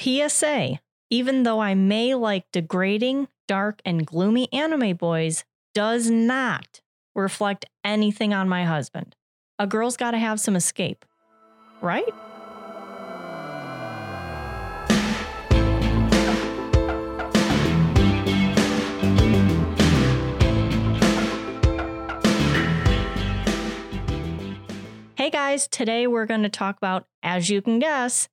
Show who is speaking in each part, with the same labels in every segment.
Speaker 1: PSA even though I may like degrading, dark, and gloomy anime boys, does not reflect anything on my husband. A girl's got to have some escape, right? Hey guys, today we're going to talk about, as you can guess,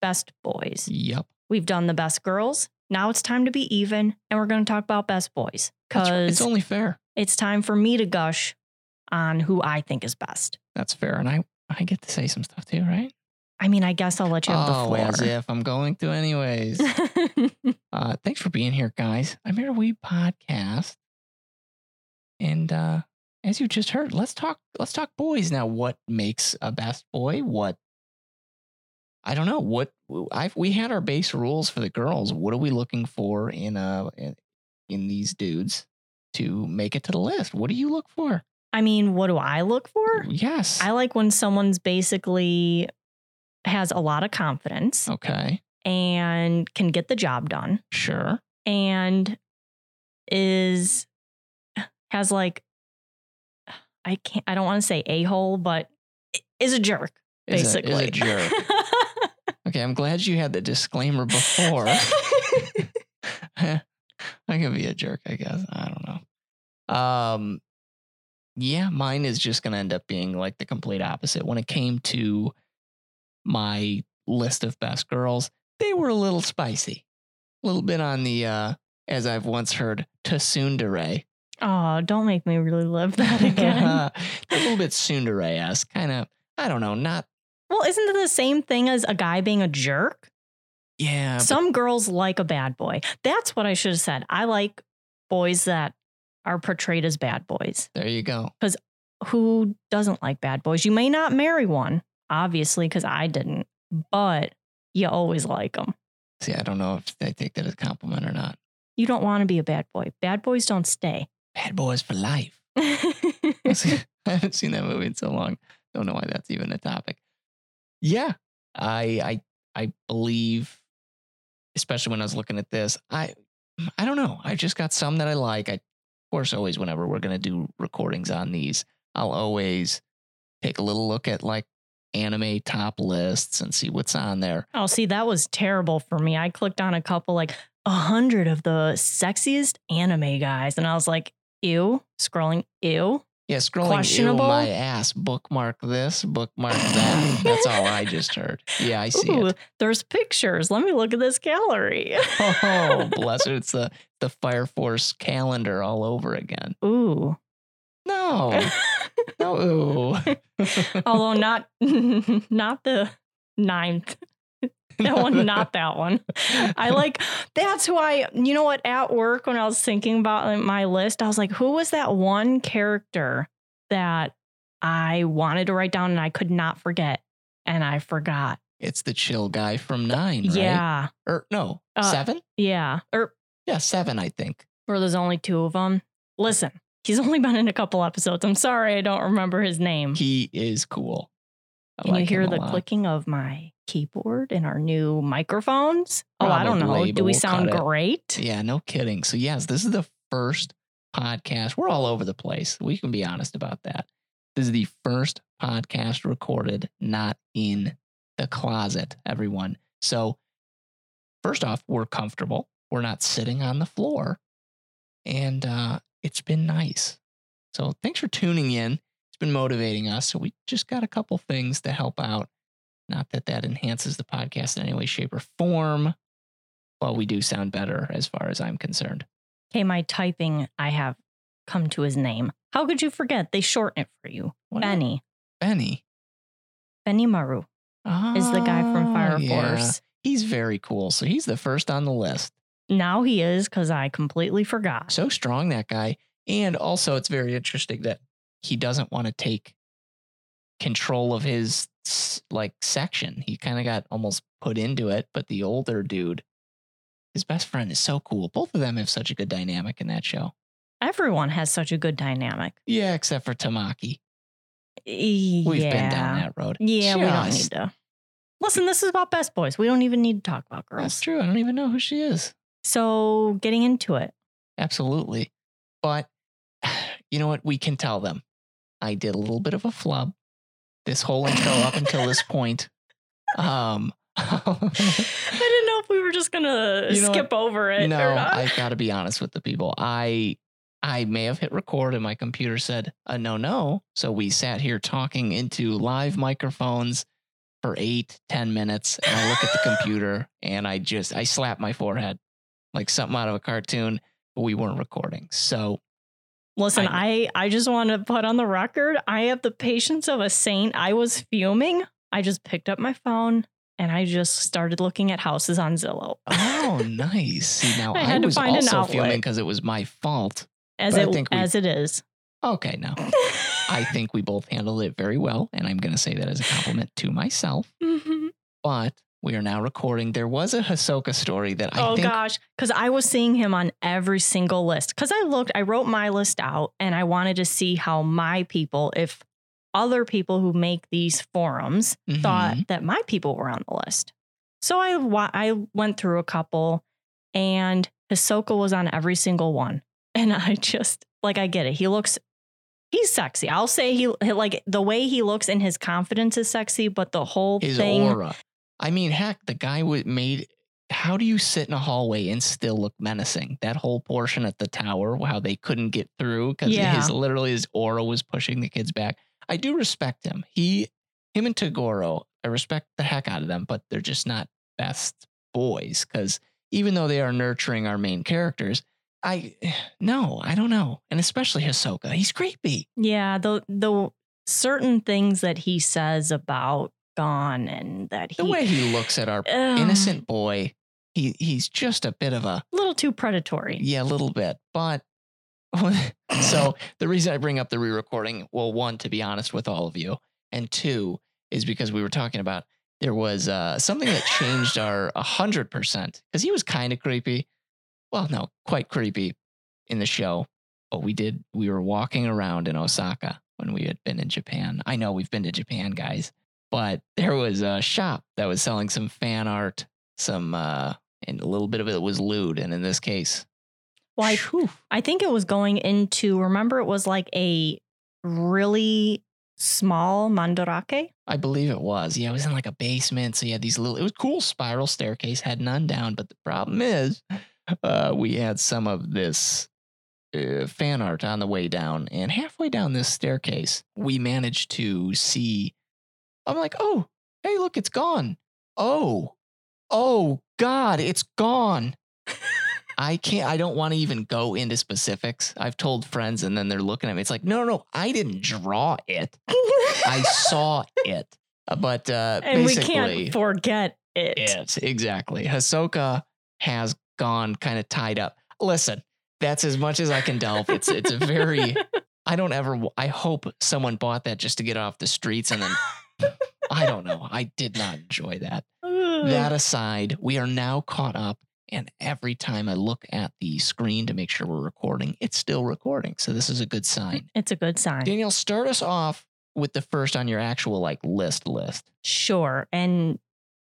Speaker 1: best boys.
Speaker 2: Yep.
Speaker 1: We've done the best girls. Now it's time to be even, and we're going to talk about best boys
Speaker 2: because right. It's only fair.
Speaker 1: it's time for me to gush on who I think is best.
Speaker 2: That's fair. And I, I get to say some stuff too, right?
Speaker 1: I mean, I guess I'll let you have
Speaker 2: oh,
Speaker 1: the
Speaker 2: as if I'm going to anyways. uh, thanks for being here, guys. I'm here we podcast. And uh, as you just heard, let's talk let's talk boys now. What makes a best boy? What I don't know. What I've we had our base rules for the girls. What are we looking for in uh in, in these dudes to make it to the list? What do you look for?
Speaker 1: I mean, what do I look for?
Speaker 2: Yes.
Speaker 1: I like when someone's basically has a lot of confidence
Speaker 2: okay.
Speaker 1: and can get the job done
Speaker 2: Sure.
Speaker 1: and is has like I can't I don't want to say a-hole, but is a jerk,
Speaker 2: Is a- is a
Speaker 1: basically.
Speaker 2: jerk. Okay, I'm glad you had the disclaimer before. I can be a jerk, I guess. I don't know. Um, yeah, mine is just gonna end up being like the complete opposite. When it came to my list of best girls, they were a little spicy, a little bit on the uh, as I've once heard, tsundere.
Speaker 1: oh, don't make me really love that again.
Speaker 2: a little bit tsundere esque, kind of. I don't know, not
Speaker 1: well, isn't it the same thing as a guy being a jerk?
Speaker 2: yeah. but-
Speaker 1: Some girls like a bad boy. That's what I should have said. I like boys that are portrayed as bad boys.
Speaker 2: there you go.
Speaker 1: Because who doesn't like bad boys? You may not marry one, obviously, because I didn't, but you always like them.
Speaker 2: See, I don't know if they take that as a compliment or not.
Speaker 1: You don't want to be a bad boy. Bad boys don't stay.
Speaker 2: Bad boys for life. I haven't seen that movie in so long. Don't know why that's even a topic. Yeah, I I I believe, especially when I was looking at this, I I don't know. I just got some that I like. I of course always whenever we're gonna do recordings on these, I'll always take a little look at like anime top lists and see what's on there.
Speaker 1: oh, see, that was terrible for me. I clicked on a couple, like a hundred of the sexiest anime guys, and I was like, ew, scrolling, ew.
Speaker 2: Yeah, scrolling ew, my ass. Bookmark this, bookmark that. That's all I just heard. Yeah, I see
Speaker 1: Ooh,
Speaker 2: it.
Speaker 1: there's pictures. Let me look at this gallery.
Speaker 2: Oh, bless it. It's the, the Fire Force calendar all over again.
Speaker 1: Ooh.
Speaker 2: No, no. ooh.
Speaker 1: Although not not the ninth. That one, not that one. I like that's who I you know what at work when I was thinking about my list, I was like, who was that one character that I wanted to write down and I could not forget? And I forgot.
Speaker 2: It's the chill guy from nine, right?
Speaker 1: Yeah.
Speaker 2: Or no,
Speaker 1: Uh,
Speaker 2: seven?
Speaker 1: Yeah. Or
Speaker 2: Yeah, seven, I think.
Speaker 1: or there's only two of them. Listen, he's only been in a couple episodes. I'm sorry I don't remember his name.
Speaker 2: He is cool. I
Speaker 1: Can you hear the clicking of my keyboard in our new microphones? Oh, I don't know. Do we
Speaker 2: we'll
Speaker 1: sound great?
Speaker 2: Yeah, no kidding. So, yes, this is the first podcast. We're all over the place. We can be honest about that. This is the first podcast recorded not in the closet, everyone. So, first off, we're comfortable. We're not sitting on the floor. And uh, it's been nice. So, thanks for tuning in. Been motivating us. So, we just got a couple things to help out. Not that that enhances the podcast in any way, shape, or form. Well, we do sound better as far as I'm concerned.
Speaker 1: Okay, my typing, I have come to his name. How could you forget? They shorten it for you.
Speaker 2: What-
Speaker 1: Benny.
Speaker 2: Benny
Speaker 1: Benimaru is the guy from
Speaker 2: Ah,
Speaker 1: Fire
Speaker 2: yeah.
Speaker 1: Force.
Speaker 2: He's very cool. So he's the first on the list.
Speaker 1: Now he is because I completely forgot.
Speaker 2: So strong, that guy. And also, it's very interesting that he doesn't want to take control of his like section. He kind of got almost put into it, but the older dude, his best friend is so cool. Both of them have such a good dynamic in that show.
Speaker 1: Everyone has such a good dynamic.
Speaker 2: Yeah, except for Tamaki.
Speaker 1: We've
Speaker 2: We've been down that road.
Speaker 1: Yeah, we don't need to. Listen, this is about best boys. We don't even need to talk about girls.
Speaker 2: That's true. I don't even know who she is.
Speaker 1: So, getting into it.
Speaker 2: Absolutely. But you know what? We can tell them. I did a little bit of a flub. This whole intro up until this point. Um
Speaker 1: I didn't know if we were just gonna
Speaker 2: You know
Speaker 1: skip over it.
Speaker 2: no,
Speaker 1: or not.
Speaker 2: I gotta be honest with the people. I I may have hit record and my computer said uh, no, no. So we sat here talking into live microphones for eight, ten minutes. And I look at the computer and I just I slap my forehead like something out of a cartoon, but we weren't recording. So
Speaker 1: Listen, I, I just want to put on the record, I have the patience of a saint. I was fuming. I just picked up my phone and I just started looking at houses on Zillow.
Speaker 2: Oh, nice. See, now
Speaker 1: I
Speaker 2: I,
Speaker 1: had to
Speaker 2: was
Speaker 1: find an
Speaker 2: also
Speaker 1: outlet.
Speaker 2: fuming because it was my fault.
Speaker 1: as
Speaker 2: but
Speaker 1: it
Speaker 2: we-
Speaker 1: as it is.
Speaker 2: Okay, no. I think we both handled it very well. And I'm going to say that as a compliment to myself.
Speaker 1: Mhm.
Speaker 2: But we are now recording. There was a Hisoka story that I
Speaker 1: oh
Speaker 2: think.
Speaker 1: gosh, because I was seeing him on every single list. Because I looked, I wrote my list out, and I wanted to see how my people, if other people who make these forums
Speaker 2: Mhm.
Speaker 1: thought that my people were on the list. So I wa- I went through a couple, and Hisoka was on every single one, and I just like I get it. He looks. He's sexy. I'll say he like the way he looks and his confidence is sexy, but the whole
Speaker 2: his
Speaker 1: thing
Speaker 2: aura. I mean, heck, the guy would made. How do you sit in a hallway and still look menacing? That whole portion at the tower, how they couldn't get through because
Speaker 1: Yeah.
Speaker 2: his literally his aura was pushing the kids back. I do respect him. He, him, and Toguro. I respect the heck out of them, but they're just not best boys because even though they are nurturing our main characters, I no, I don't know, and especially Hisoka, he's creepy.
Speaker 1: Yeah, the the certain things that he says about Gon and that he The
Speaker 2: way he looks at our
Speaker 1: Ugh,
Speaker 2: innocent boy, he he's just a bit of a
Speaker 1: little too predatory.
Speaker 2: Yeah, a little bit. But so the reason I bring up the re-recording, well, one, to be honest with all of you, and two, is because we were talking about there was uh, something that changed our hundred percent because he was kind of creepy. Well, no, quite creepy in the show. But we did. We were walking around in Osaka when we had been in Japan. I know we've been to Japan, guys, but there was a shop that was selling some fan art, some, uh, and a little bit of it was lewd. And in this case,
Speaker 1: Well, I, I think it was going into remember it was like a really small Mandarake.
Speaker 2: I believe it was. Yeah, it was in like a basement. So you had these little, it was cool spiral staircase, had none down. But the problem is, uh, we had some of this uh, fan art on the way down. And halfway down this staircase, we managed to see, I'm like, oh, hey, look, it's Gon. Oh, oh, God, it's Gon. I can't, I don't want to even go into specifics. I've told friends and then they're looking at me. It's like, no, no, no, I didn't draw it. I saw it. Uh, But uh,
Speaker 1: and we can't forget it.
Speaker 2: it exactly. Hisoka has Gon kind of tied up. Listen, that's as much as I can delve. It's it's a very. I don't ever. I hope someone bought that just to get off the streets and then. I don't know. I did not enjoy that. That aside, we are now caught up. And every time I look at the screen to make sure we're recording, it's still recording. So this is a good sign.
Speaker 1: it's a good sign.
Speaker 2: Danielle, start us off with the first on your actual like list list.
Speaker 1: Sure. And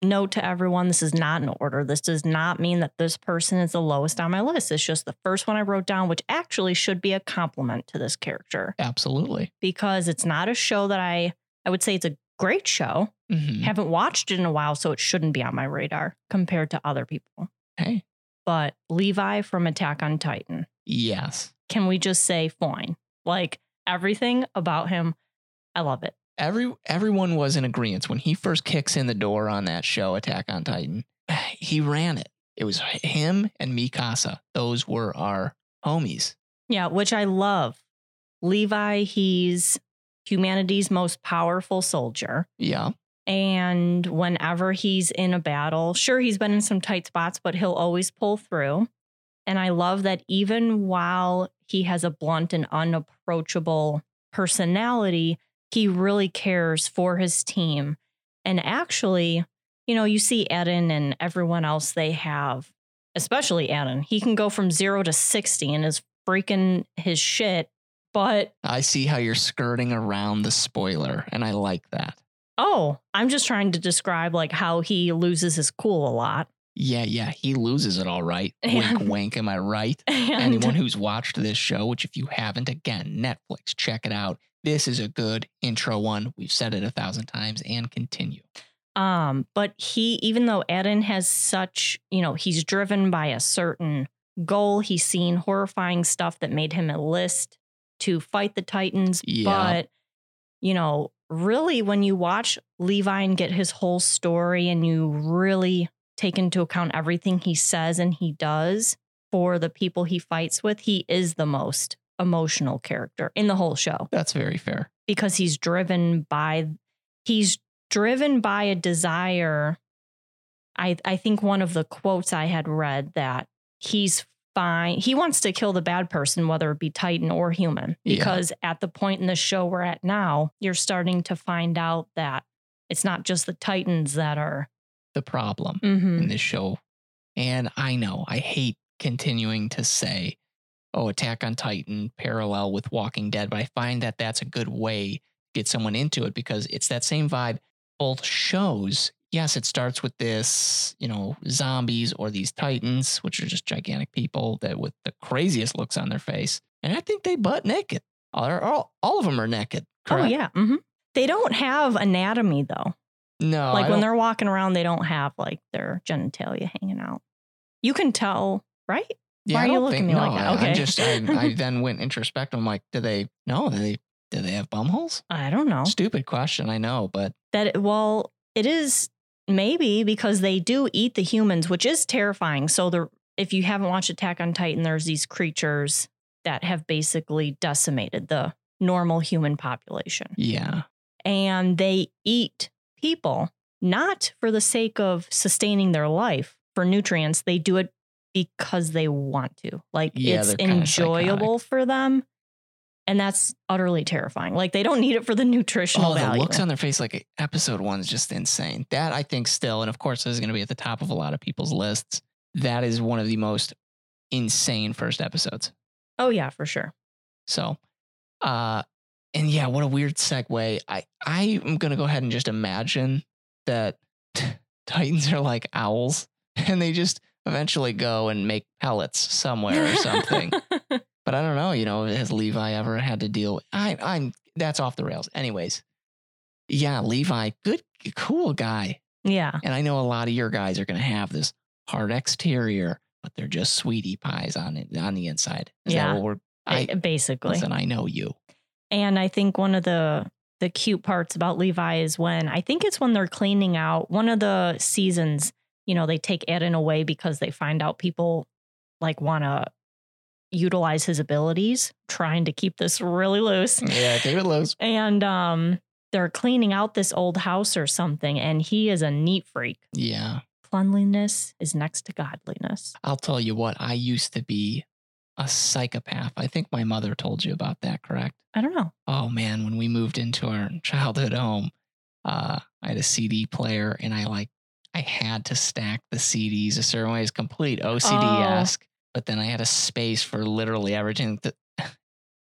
Speaker 1: note to everyone, this is not an order. This does not mean that this person is the lowest on my list. It's just the first one I wrote down, which actually should be a compliment to this character
Speaker 2: Absolutely.
Speaker 1: because it's not a show that I, I would say it's a great show.
Speaker 2: Mhm.
Speaker 1: Haven't watched it in a while, so it shouldn't be on my radar compared to other people.
Speaker 2: Hey.
Speaker 1: But Levi from Attack on Titan,
Speaker 2: Yes.
Speaker 1: can we just say fine? Like everything about him, I love it.
Speaker 2: Every everyone was in agreement when he first kicks in the door on that show, Attack on Titan. He ran it. It was him and Mikasa. Those were our homies.
Speaker 1: Yeah, which I love. Levi, he's humanity's most powerful soldier.
Speaker 2: Yeah.
Speaker 1: And whenever he's in a battle, sure, he's been in some tight spots, but he'll always pull through. And I love that even while he has a blunt and unapproachable personality, he really cares for his team. And actually, you know, you see Eren and everyone else they have, especially Eren, he can go from zero to 60 and is freaking his shit. But
Speaker 2: I see how you're skirting around the spoiler, and I like that.
Speaker 1: Oh, I'm just trying to describe like how he loses his cool a lot.
Speaker 2: Yeah, yeah, he loses it all right.
Speaker 1: And-
Speaker 2: Wink, wink. Am I right?
Speaker 1: And
Speaker 2: Anyone who's watched this show, which if you haven't, again, Netflix, check it out. This is a good intro one. We've said it a thousand times and continue.
Speaker 1: Um, but he, even though Eren has such, you know, he's driven by a certain goal, he's seen horrifying stuff that made him enlist to fight the Titans.
Speaker 2: Yeah.
Speaker 1: But, you know, really, when you watch Levi and get his whole story and you really take into account everything he says and he does for the people he fights with, he is the most emotional character in the whole show
Speaker 2: That's very fair.
Speaker 1: because he's driven by he's driven by a desire i i think one of the quotes i had read that he's fine he wants to kill the bad person whether it be titan or human
Speaker 2: Yeah.
Speaker 1: because at the point in the show we're at now you're starting to find out that it's not just the titans that are
Speaker 2: The problem
Speaker 1: Mhm.
Speaker 2: in this show. And I know I hate continuing to say, oh, Attack on Titan parallel with Walking Dead, but I find that that's a good way to get someone into it because it's that same vibe. Both shows, yes, it starts with this, you know, zombies or these Titans, which are just gigantic people that with the craziest looks on their face. And I think they butt naked. All, all, all of them are naked.
Speaker 1: oh
Speaker 2: correct?
Speaker 1: yeah hmm they don't have anatomy though
Speaker 2: No.
Speaker 1: like when they're walking around they don't have like their genitalia hanging out you can tell right
Speaker 2: Yeah,
Speaker 1: Why
Speaker 2: I
Speaker 1: are you looking
Speaker 2: think-
Speaker 1: at me like
Speaker 2: no,
Speaker 1: that?
Speaker 2: I- I just I, I then went introspective. I'm like, do they no, do they do they have bum holes?
Speaker 1: i don't know
Speaker 2: Stupid question, I know, but
Speaker 1: that it- well it is maybe because they do eat the humans which is terrifying. So the if you haven't watched attack on titan there's these creatures that have basically decimated the normal human population.
Speaker 2: Yeah.
Speaker 1: and they eat people not for the sake of sustaining their life for nutrients. They do it because they want to. Like
Speaker 2: Yeah,
Speaker 1: it's enjoyable for them and that's utterly terrifying like they don't need it for the nutritional
Speaker 2: Oh, the
Speaker 1: value
Speaker 2: looks on their face like episode one is just insane. That I think still, and of course this is gonna be at the top of a lot of people's lists. That is one of the most insane first episodes.
Speaker 1: oh yeah for sure
Speaker 2: So uh and yeah, what a weird segue. I I am gonna go ahead and just imagine that Titans are like owls and they just eventually go and make pellets somewhere or something. but I don't know, you know, has Levi ever had to deal with I I'm that's off the rails. Anyways. Yeah, Levi, good cool guy.
Speaker 1: yeah
Speaker 2: And I know a lot of your guys are gonna have this hard exterior, but they're just sweetie pies on it on the inside. Is
Speaker 1: Yeah.
Speaker 2: that what we're I
Speaker 1: basically
Speaker 2: listen, I know you.
Speaker 1: And I think one of the the cute parts about Levi is when I think it's when they're cleaning out one of the seasons, you know, they take Eren away because they find out people like want to utilize his abilities, trying to keep this really loose.
Speaker 2: Yeah, David Lowe's.
Speaker 1: And um they're cleaning out this old house or something and he is a neat freak.
Speaker 2: Yeah.
Speaker 1: Cleanliness is next to godliness.
Speaker 2: I'll tell you what, I used to be a psychopath. I think my mother told you about that, correct?
Speaker 1: I don't know.
Speaker 2: Oh man, when we moved into our childhood home, uh, I had a CD player and I like I had to stack the CDs a certain way. It's complete OCD esque. But then I had a space for literally everything th-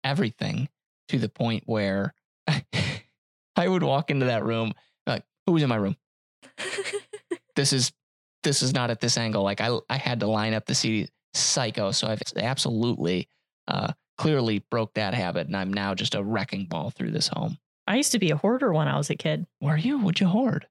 Speaker 2: everything to the point where I would walk into that room like, who's in my room? this is this is not at this angle. Like I I had to line up the CD psycho. So I've absolutely uh clearly broke that habit and I'm now just a wrecking ball through this home.
Speaker 1: I used to be a hoarder when I was a kid.
Speaker 2: Where are you? Would you hoard?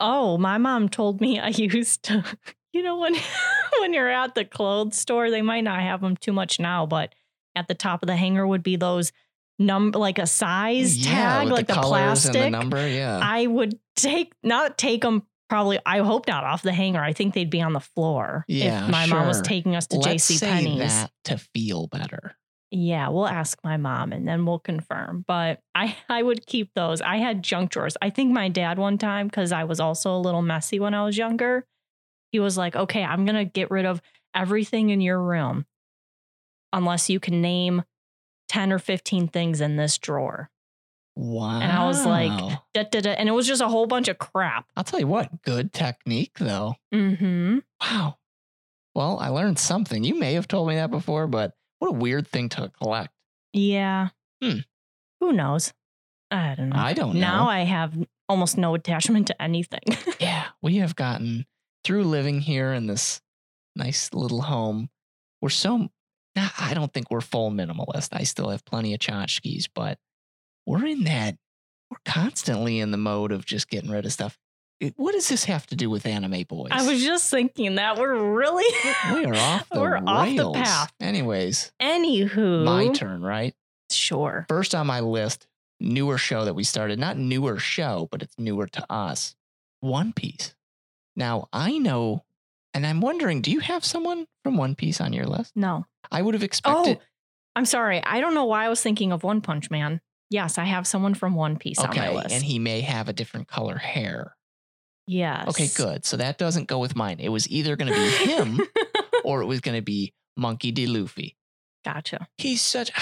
Speaker 1: Oh, my mom told me I used to, you know, when when you're at the clothes store, they might not have them too much now, but at the top of the hanger would be those number like a size tag, like the,
Speaker 2: colors
Speaker 1: plastic.
Speaker 2: the number. Yeah.
Speaker 1: I would take not take them probably. I hope not off the hanger. I think they'd be on the floor.
Speaker 2: Yeah,
Speaker 1: if my mom was taking us to
Speaker 2: Let's
Speaker 1: J.C. Penney's.
Speaker 2: to feel better.
Speaker 1: Yeah, we'll ask my mom and then we'll confirm. But I I would keep those. I had junk drawers. I think my dad one time because I was also a little messy when I was younger. He was like, "Okay, I'm going to get rid of everything in your room unless you can name 10 or 15 things in this drawer."
Speaker 2: Wow.
Speaker 1: And I was like, Da, da, da. And it was just a whole bunch of crap.
Speaker 2: I'll tell you what, good technique though.
Speaker 1: Mhm.
Speaker 2: Wow. Well, I learned something. You may have told me that before, but what a weird thing to collect.
Speaker 1: Yeah.
Speaker 2: Hmm.
Speaker 1: Who knows? I don't know.
Speaker 2: I don't know.
Speaker 1: Now I have almost no attachment to anything.
Speaker 2: yeah, we have gotten through living here in this nice little home. We're so, I don't think we're full minimalist. I still have plenty of tchotchkes, but we're in that, we're constantly in the mode of just getting rid of stuff. It- what does this have to do with anime boys?
Speaker 1: I was just thinking that we're really
Speaker 2: we are off the
Speaker 1: We're off the path.
Speaker 2: Anyways,
Speaker 1: Anywho,
Speaker 2: my turn, right?
Speaker 1: Sure.
Speaker 2: First on my list, newer show that we started. Not newer show, but it's newer to us. One Piece. Now I know, and I'm wondering, do you have someone from One Piece on your list?
Speaker 1: No.
Speaker 2: I would have expected.
Speaker 1: Oh, I'm sorry. I don't know why I was thinking of One Punch Man. Yes, I have someone from One Piece on my
Speaker 2: okay,
Speaker 1: list.
Speaker 2: and he may have a different color hair.
Speaker 1: yes.
Speaker 2: Okay, good. So that doesn't go with mine. It was either going to be him or it was going to be Monkey D. Luffy.
Speaker 1: gotcha.
Speaker 2: He's such.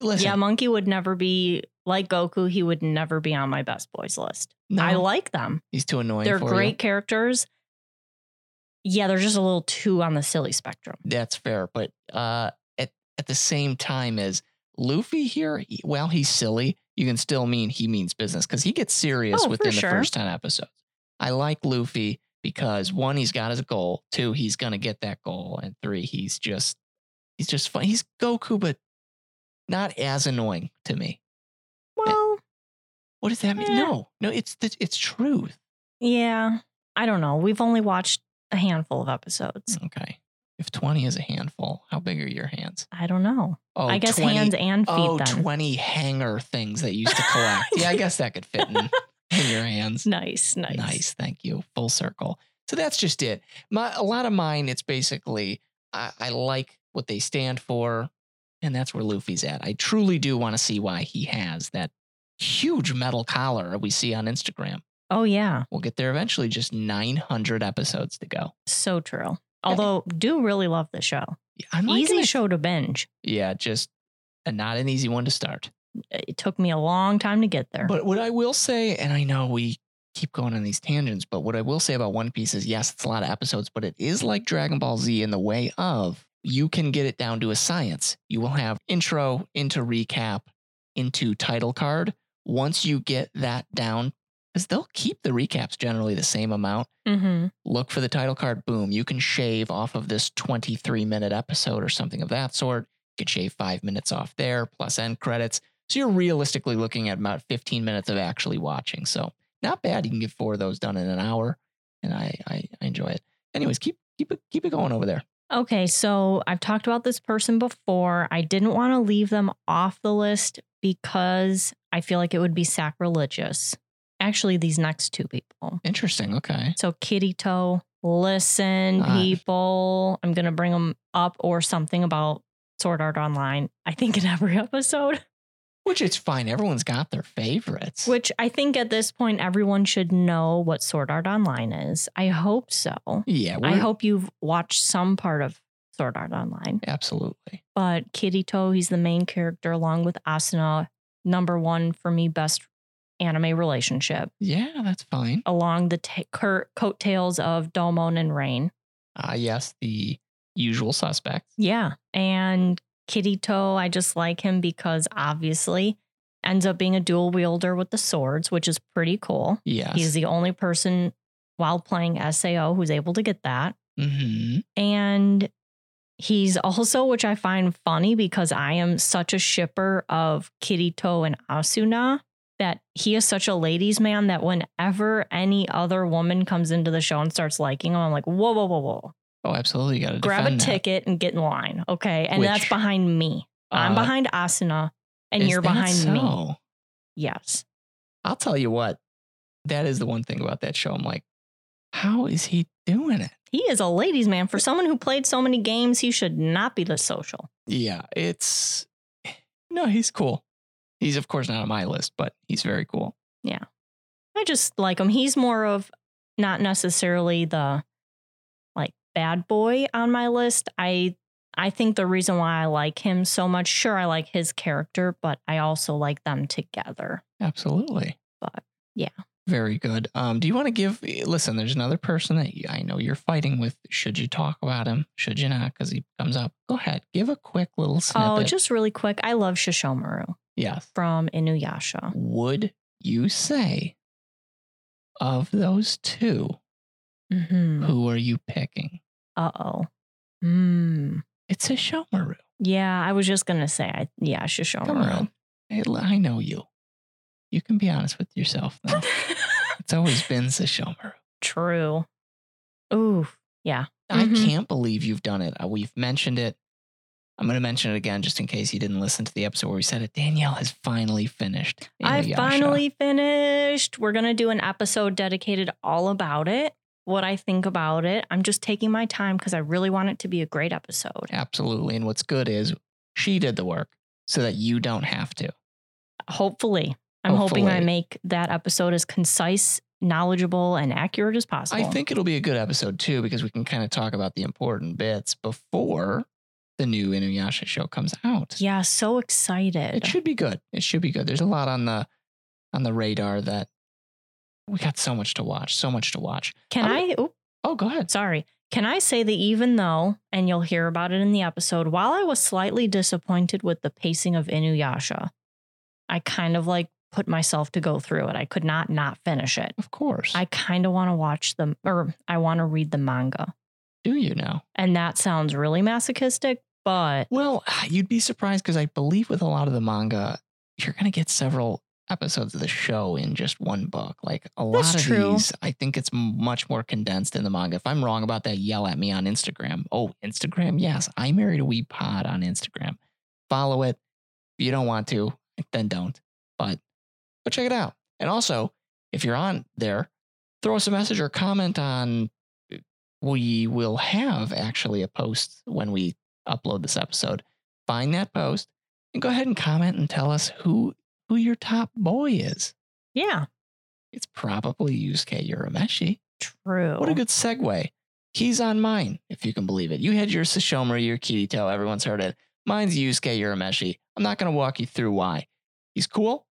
Speaker 2: Listen,
Speaker 1: Yeah, Monkey would never be like Goku. He would never be on my best boys list.
Speaker 2: no,
Speaker 1: I like them.
Speaker 2: he's too annoying.
Speaker 1: They're great
Speaker 2: You.
Speaker 1: characters. Yeah, they're just a little too on the silly spectrum.
Speaker 2: That's fair, but uh, at at the same time as Luffy here, he- while he's silly, you can still mean he means business because he gets serious
Speaker 1: Oh,
Speaker 2: within the
Speaker 1: sure.
Speaker 2: first ten episodes. I like Luffy because one, he's got his goal. Two, he's gonna get that goal, and three, he's just he's just fun. He's Goku, but not as annoying to me.
Speaker 1: Well,
Speaker 2: What does that mean?
Speaker 1: Eh.
Speaker 2: No, no, it's the, it's truth.
Speaker 1: yeah, I don't know. We've only watched a handful of episodes.
Speaker 2: Okay, if twenty is a handful, how big are your hands?
Speaker 1: I don't know.
Speaker 2: Oh,
Speaker 1: I guess
Speaker 2: 20
Speaker 1: hands and feet
Speaker 2: Oh,
Speaker 1: then.
Speaker 2: 20 hanger things that you used to collect. yeah, I guess that could fit in, in your hands.
Speaker 1: Nice, nice.
Speaker 2: Nice. Thank you. Full circle. So that's just it. My a lot of mine, it's basically I, I like what they stand for, and that's where Luffy's at. I truly do want to see why he has that huge metal collar we see on Instagram.
Speaker 1: Oh yeah,
Speaker 2: We'll get there eventually, just 900 episodes to go.
Speaker 1: so true. Although, do really love the show.
Speaker 2: I'm
Speaker 1: Easy
Speaker 2: it.
Speaker 1: show to binge.
Speaker 2: Yeah, just uh, not an easy one to start.
Speaker 1: It took me a long time to get there.
Speaker 2: But what I will say, and I know we keep going on these tangents, but what I will say about One Piece is yes, it's a lot of episodes, but it is like Dragon Ball Z in the way of you can get it down to a science. You will have intro into recap into title card. Once you get that down, because they'll keep the recaps generally the same amount.
Speaker 1: mm-hmm.
Speaker 2: Look for the title card, boom. You can shave off of this 23 minute episode or something of that sort. You can shave five minutes off there, plus end credits. So you're realistically looking at about 15 minutes of actually watching. So not bad. You can get four of those done in an hour, and I I, I enjoy it. Anyways, keep keep it keep it going over there.
Speaker 1: Okay, so I've talked about this person before. I didn't want to leave them off the list because I feel like it would be sacrilegious. Actually, these next two people.
Speaker 2: Interesting. Okay.
Speaker 1: So, Kirito, listen,
Speaker 2: Ah.
Speaker 1: people. I'm going to bring them up or something about Sword Art Online, I think, in every episode,
Speaker 2: Which it's fine. Everyone's got their favorites.
Speaker 1: which I think at this point, everyone should know what Sword Art Online is. I hope so.
Speaker 2: yeah,
Speaker 1: I hope you've watched some part of Sword Art Online.
Speaker 2: absolutely.
Speaker 1: but Kirito, he's the main character along with Asuna. Number one for me, best anime relationship
Speaker 2: Yeah, that's fine.
Speaker 1: along the ta- cur- coattails of Domon and Rain.
Speaker 2: Ah, yes, the usual suspects.
Speaker 1: Yeah. And Kirito, I just like him because obviously ends up being a dual wielder with the swords, which is pretty cool.
Speaker 2: Yeah,
Speaker 1: He's the only person while playing SAO who's able to get that.
Speaker 2: hmm
Speaker 1: And he's also, which I find funny because I am such a shipper of Kirito and Asuna, that he is such a ladies' man that whenever any other woman comes into the show and starts liking him, I'm like, whoa, whoa, whoa, whoa.
Speaker 2: Oh, absolutely. You got to
Speaker 1: Grab a ticket and get in line. Okay. And that's behind me. I'm
Speaker 2: Uh,
Speaker 1: behind Asuna and you're behind me. Yes.
Speaker 2: I'll tell you what. That is the one thing about that show. I'm like, how is he doing it?
Speaker 1: He is a ladies' man. For someone who played so many games, he should not be this social.
Speaker 2: Yeah, it's no, he's cool. He's of course not on my list, but he's very cool. Yeah.
Speaker 1: I just like him. He's more of not necessarily the bad boy on my list. I I think the reason why I like him so much, sure, I like his character, but I also like them together.
Speaker 2: Absolutely.
Speaker 1: But, yeah.
Speaker 2: Very good. Um, do you want to give? Listen, there's another person that I know you're fighting with. Should you talk about him? Should you not? Because he comes up. Go ahead. Give a quick little snippet.
Speaker 1: Oh, just really quick. I love Sesshomaru.
Speaker 2: Yes.
Speaker 1: from Inuyasha.
Speaker 2: Would you say of those two,
Speaker 1: Mm-hmm.
Speaker 2: who are you picking?
Speaker 1: Uh oh. Hmm.
Speaker 2: It's Sesshomaru.
Speaker 1: Yeah, I was just gonna say, I yeah, Sesshomaru.
Speaker 2: Come on. Hey, I know you. You can be honest with yourself, though. it's always been Sesshomaru.
Speaker 1: True. Ooh, yeah.
Speaker 2: I
Speaker 1: Mhm.
Speaker 2: can't believe you've done it. Uh, We've mentioned it. I'm going to mention it again just in case you didn't listen to the episode where we said it. Danielle has finally finished.
Speaker 1: I finally finished. We're gonna do an episode dedicated all about it. What I think about it. I'm just taking my time because I really want it to be a great episode.
Speaker 2: Absolutely. And what's good is she did the work so that you don't have to.
Speaker 1: Hopefully, I'm hoping I make that episode as concise, knowledgeable, and accurate as possible.
Speaker 2: I think it'll be a good episode too because we can kind of talk about the important bits before the new Inuyasha show comes out.
Speaker 1: Yeah, so excited.
Speaker 2: It should be good. It should be good. There's a lot on the on the radar that we got so much to watch. So much to watch.
Speaker 1: Can
Speaker 2: I'm-
Speaker 1: I? oop,
Speaker 2: Oh, go ahead.
Speaker 1: sorry. Can I say that even though, and you'll hear about it in the episode, while I was slightly disappointed with the pacing of Inuyasha, I kind of like put myself to go through it. I could not not finish it.
Speaker 2: Of course.
Speaker 1: I kind of want to watch them, or I want to read the manga.
Speaker 2: Do you know?
Speaker 1: And that sounds really masochistic, but
Speaker 2: Well, you'd be surprised because I believe with a lot of the manga, you're going to get several episodes of the show in just one book. Like a lot
Speaker 1: That's
Speaker 2: of
Speaker 1: true.
Speaker 2: these, I think it's much more condensed in the manga. If I'm wrong about that, yell at me on Instagram. Oh, Instagram? Yes, I married a wee pod on Instagram. Follow it. If you don't want to, then don't. But go check it out. And also, if you're on there, throw us a message or comment on. We will have actually a post when we upload this episode. Find that post and go ahead and comment and tell us who who your top boy is.
Speaker 1: yeah,
Speaker 2: It's probably Yusuke Urameshi.
Speaker 1: true.
Speaker 2: What a good segue. He's on mine, if you can believe it. You had your Sesshomaru, your Kirito, everyone's heard it. Mine's Yusuke Urameshi. I'm not going to walk you through why. He's cool,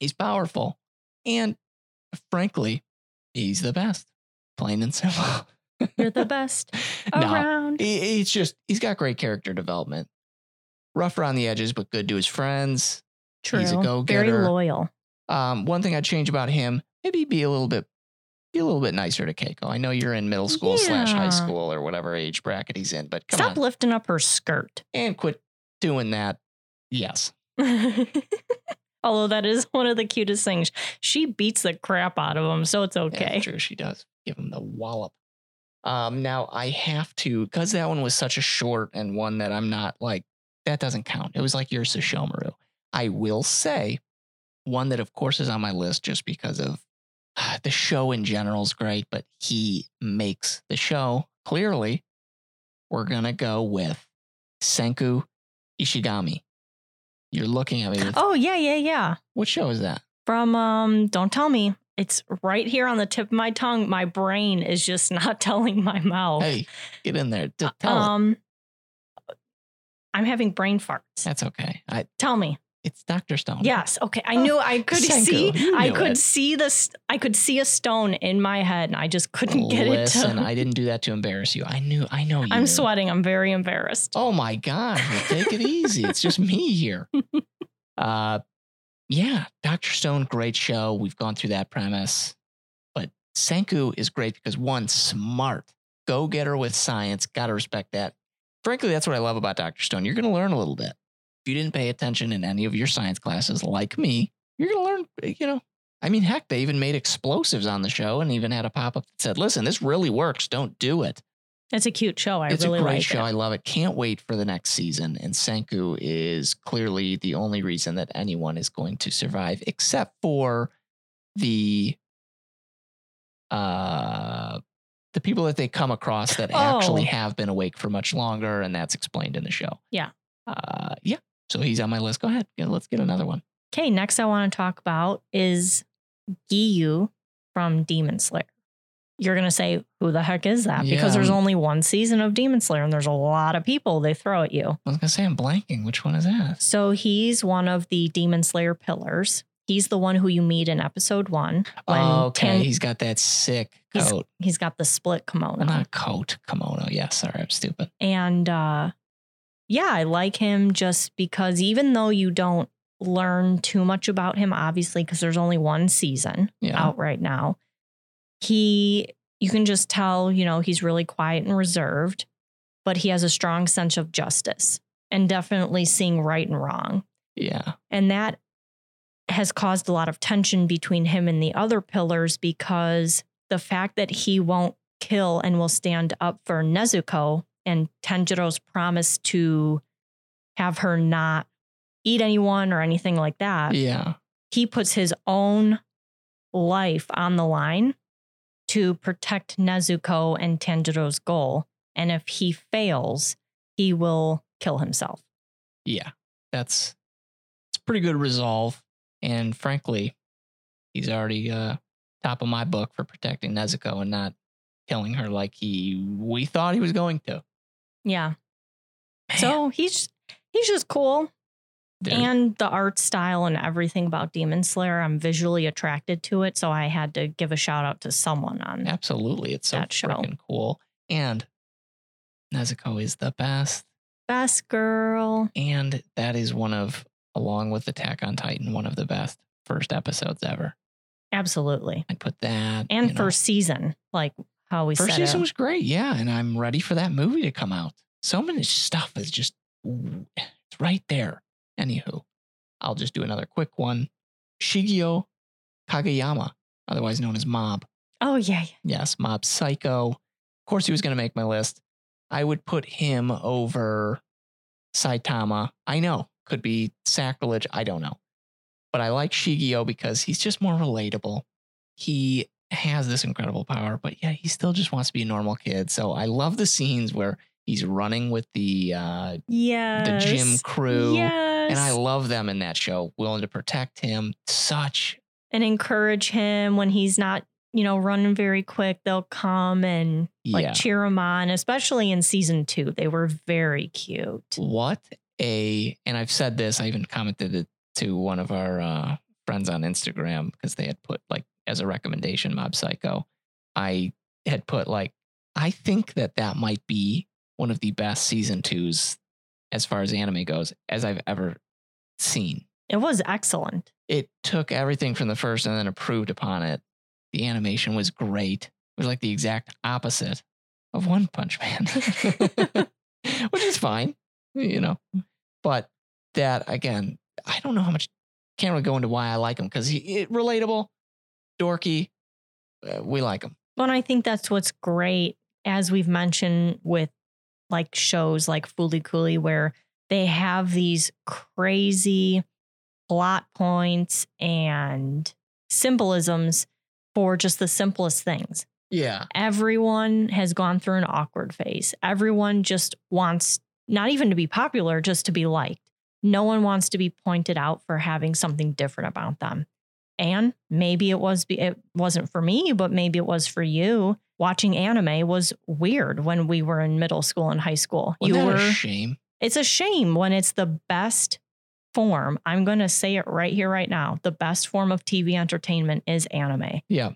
Speaker 2: he's powerful, and frankly, he's the best. Plain and simple.
Speaker 1: You're the best
Speaker 2: no,
Speaker 1: around.
Speaker 2: he, he's just, he's got great character development. Rough around the edges, but good to his friends.
Speaker 1: True.
Speaker 2: he's a
Speaker 1: Very
Speaker 2: go-getter.
Speaker 1: loyal.
Speaker 2: Um, one thing I'd change about him, maybe be a little bit, be a little bit nicer to Keiko. I know you're in middle school slash high school or whatever age bracket he's in, but come
Speaker 1: Stop
Speaker 2: on
Speaker 1: lifting up her skirt.
Speaker 2: and quit doing that. Yes,
Speaker 1: Although that is one of the cutest things. She beats the crap out of him, so it's okay.
Speaker 2: that's true. She does give him the wallop. Um, now I have to because that one was such a short and one that I'm not like that doesn't count. It was like your Sesshomaru. I will say one that of course is on my list just because of the show in general is great, but he makes the show clearly. We're gonna go with Senku Ishigami. You're looking at me with
Speaker 1: Oh yeah, yeah, yeah.
Speaker 2: what show is that?
Speaker 1: From um, don't tell me. It's right here on the tip of my tongue. My brain is just not telling my mouth.
Speaker 2: Hey, get in there. D- tell it.
Speaker 1: um, I'm having brain farts.
Speaker 2: That's okay. I
Speaker 1: Tell me.
Speaker 2: It's Dr. Stone.
Speaker 1: Yes. Okay. I
Speaker 2: Oh,
Speaker 1: knew I could
Speaker 2: Senku,
Speaker 1: see. I could
Speaker 2: it.
Speaker 1: see this. I could see a stone in my head, and I just couldn't get
Speaker 2: Listen,
Speaker 1: it to.
Speaker 2: I didn't do that to embarrass you. I knew. I know you.
Speaker 1: I'm
Speaker 2: knew.
Speaker 1: sweating. I'm very embarrassed.
Speaker 2: Oh my god! Well, take it easy. It's just me here. Uh, yeah, Doctor Stone, great show. We've gone through that premise, but Senku is great because one, smart, go getter with science. Got to respect that. Frankly, that's what I love about Doctor Stone. You're going to learn a little bit. You didn't pay attention in any of your science classes, like me, you're going to learn. You know, I mean, heck, they even made explosives on the show and even had a pop up that said, "Listen, this really works. Don't do it."
Speaker 1: It's a cute show. I
Speaker 2: it's
Speaker 1: really
Speaker 2: a great
Speaker 1: like
Speaker 2: show. I love it. Can't wait for the next season. And Senku is clearly the only reason that anyone is going to survive, except for the uh the people that they come across that actually
Speaker 1: Oh.
Speaker 2: have been awake for much longer, and that's explained in the show.
Speaker 1: Yeah.
Speaker 2: Uh yeah. So he's on my list. Go ahead. Yeah, let's get another one.
Speaker 1: Okay, next I want to talk about is Giyu from Demon Slayer. You're going to say, who the heck is that?
Speaker 2: Yeah,
Speaker 1: because there's
Speaker 2: um,
Speaker 1: only one season of Demon Slayer and there's a lot of people they throw at you.
Speaker 2: I was gonna say I'm blanking. Which one is that?
Speaker 1: So he's one of the Demon Slayer pillars. He's the one who you meet in episode one.
Speaker 2: Oh, okay.
Speaker 1: Tan-
Speaker 2: he's got that sick
Speaker 1: He's-
Speaker 2: coat.
Speaker 1: he's got the split kimono.
Speaker 2: Not coat, kimono. Yeah, sorry, I'm stupid.
Speaker 1: And uh, yeah, I like him just because even though you don't learn too much about him, obviously, because there's only one season
Speaker 2: Yeah.
Speaker 1: out right now. He, you can just tell, you know, he's really quiet and reserved, but he has a strong sense of justice and definitely seeing right and wrong.
Speaker 2: Yeah.
Speaker 1: And that has caused a lot of tension between him and the other pillars because the fact that he won't kill and will stand up for Nezuko and Tanjiro's promise to have her not eat anyone or anything like that,
Speaker 2: Yeah.
Speaker 1: he puts his own life on the line to protect Nezuko and Tanjiro's goal. And if he fails, he will kill himself.
Speaker 2: Yeah. That's it's pretty good resolve. And frankly, he's already uh top of my book for protecting Nezuko and not killing her like he we thought he was going to.
Speaker 1: Yeah.
Speaker 2: Man,
Speaker 1: So he's he's just cool. And the art style and everything about Demon Slayer, I'm visually attracted to it. So I had to give a shout out to someone on
Speaker 2: absolutely it's so freaking cool. And Nezuko is the best.
Speaker 1: Best Girl.
Speaker 2: And that is one of, along with Attack on Titan, one of the best first episodes ever.
Speaker 1: Absolutely.
Speaker 2: I'd put that.
Speaker 1: And
Speaker 2: know.
Speaker 1: first season, like how we
Speaker 2: First season
Speaker 1: it.
Speaker 2: was great, yeah, and I'm ready for that movie to come out. So many stuff is just it's right there. Anywho, I'll just do another quick one. Shigeo Kageyama, otherwise known as Mob.
Speaker 1: Oh, yeah. yeah.
Speaker 2: Yes, Mob Psycho. Of course, he was going to make my list. I would put him over Saitama. I know, could be sacrilege. I don't know. But I like Shigeo because he's just more relatable. He has this incredible power, but yeah, he still just wants to be a normal kid. So I love the scenes where he's running with the uh,
Speaker 1: Yes.
Speaker 2: the gym crew.
Speaker 1: Yes.
Speaker 2: And I love them in that show, willing to protect him. Such
Speaker 1: and encourage him when he's not, you know, running very quick. They'll come and like
Speaker 2: yeah.
Speaker 1: cheer him on, especially in season two. They were very cute.
Speaker 2: What a and I've said this, I even commented it to one of our uh, friends on Instagram because they had put like as a recommendation Mob Psycho. I had put like I think that that might be one of the best season twos as far as anime goes as I've ever seen.
Speaker 1: It was excellent.
Speaker 2: It took everything from the first and then improved upon it. The animation was great. It was like the exact opposite of One Punch Man, which is fine, you know. But that again, I don't know how much. Can't really go into why I like him because he it, relatable, dorky. Uh, we like them.
Speaker 1: Well, and I think that's what's great, as we've mentioned with like shows like Fooly Cooly, where they have these crazy plot points and symbolisms for just the simplest things.
Speaker 2: Yeah,
Speaker 1: Everyone has gone through an awkward phase. Everyone just wants not even to be popular, just to be liked. No one wants to be pointed out for having something different about them. And maybe it was it wasn't for me, but maybe it was for you. Watching anime was weird when we were in middle school and high school.
Speaker 2: Wasn't
Speaker 1: you were
Speaker 2: a shame.
Speaker 1: it's a shame when it's the best form. I'm going to say it right here right now. The best form of TV entertainment is anime
Speaker 2: Yeah,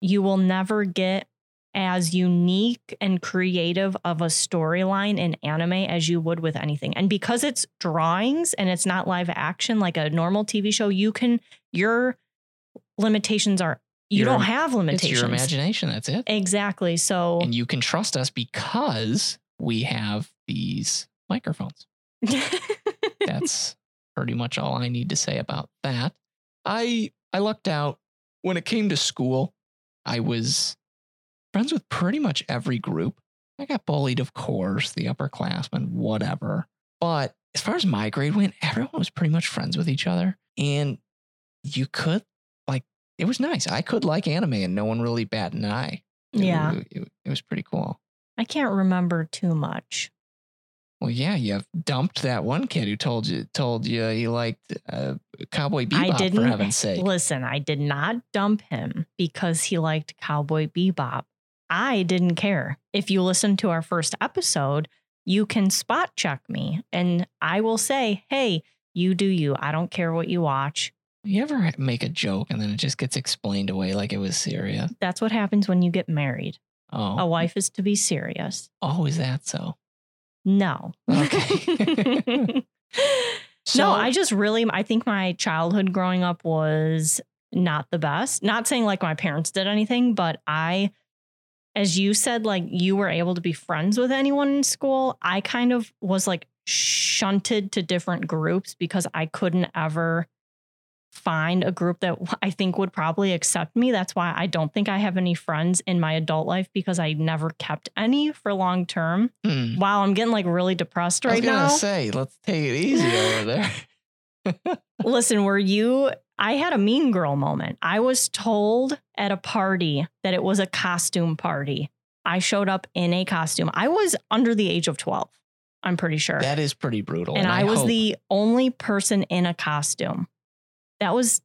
Speaker 1: you will never get as unique and creative of a storyline in anime as you would with anything. And because it's drawings and it's not live action like a normal TV show, you can your limitations are you
Speaker 2: Your-
Speaker 1: don't have limitations.
Speaker 2: it's your imagination. That's it.
Speaker 1: Exactly. So
Speaker 2: And you can trust us because we have these microphones. That's pretty much all I need to say about that. I I lucked out when it came to school. I was friends with pretty much every group. I got bullied, of course, the upperclassmen, whatever. But as far as my grade went, everyone was pretty much friends with each other. And you could it was nice. I could like anime and no one really batted an eye. It-
Speaker 1: yeah,
Speaker 2: it- it was pretty cool.
Speaker 1: I can't remember too much.
Speaker 2: Well, yeah, you dumped that one kid who told you told you he liked uh, Cowboy Bebop
Speaker 1: I didn't
Speaker 2: for heaven's sake.
Speaker 1: Listen, I did not dump him because he liked Cowboy Bebop. I didn't care. If you listen to our first episode, you can spot check me and I will say, hey, you do you. I don't care what you watch.
Speaker 2: You ever make a joke and then it just gets explained away like it was serious?
Speaker 1: That's what happens when you get married.
Speaker 2: Oh,
Speaker 1: A wife is to be serious.
Speaker 2: oh, is that so?
Speaker 1: No.
Speaker 2: Okay. So,
Speaker 1: no, I just really, I think my childhood growing up was not the best. Not saying like my parents did anything, but I, as you said, like you were able to be friends with anyone in school. I kind of was like shunted to different groups because I couldn't ever find a group that I think would probably accept me. That's why I don't think I have any friends in my adult life because I never kept any for long term.
Speaker 2: Hmm.
Speaker 1: Wow, I'm getting like really depressed right now.
Speaker 2: I was gonna
Speaker 1: now.
Speaker 2: say, let's take it easy over there.
Speaker 1: Listen, were you? I had a mean girl moment. I was told at a party that it was a costume party. I showed up in a costume. I was under the age of 12, I'm pretty sure.
Speaker 2: That is pretty brutal.
Speaker 1: and I, was
Speaker 2: hope-
Speaker 1: the only person in a costume. That was,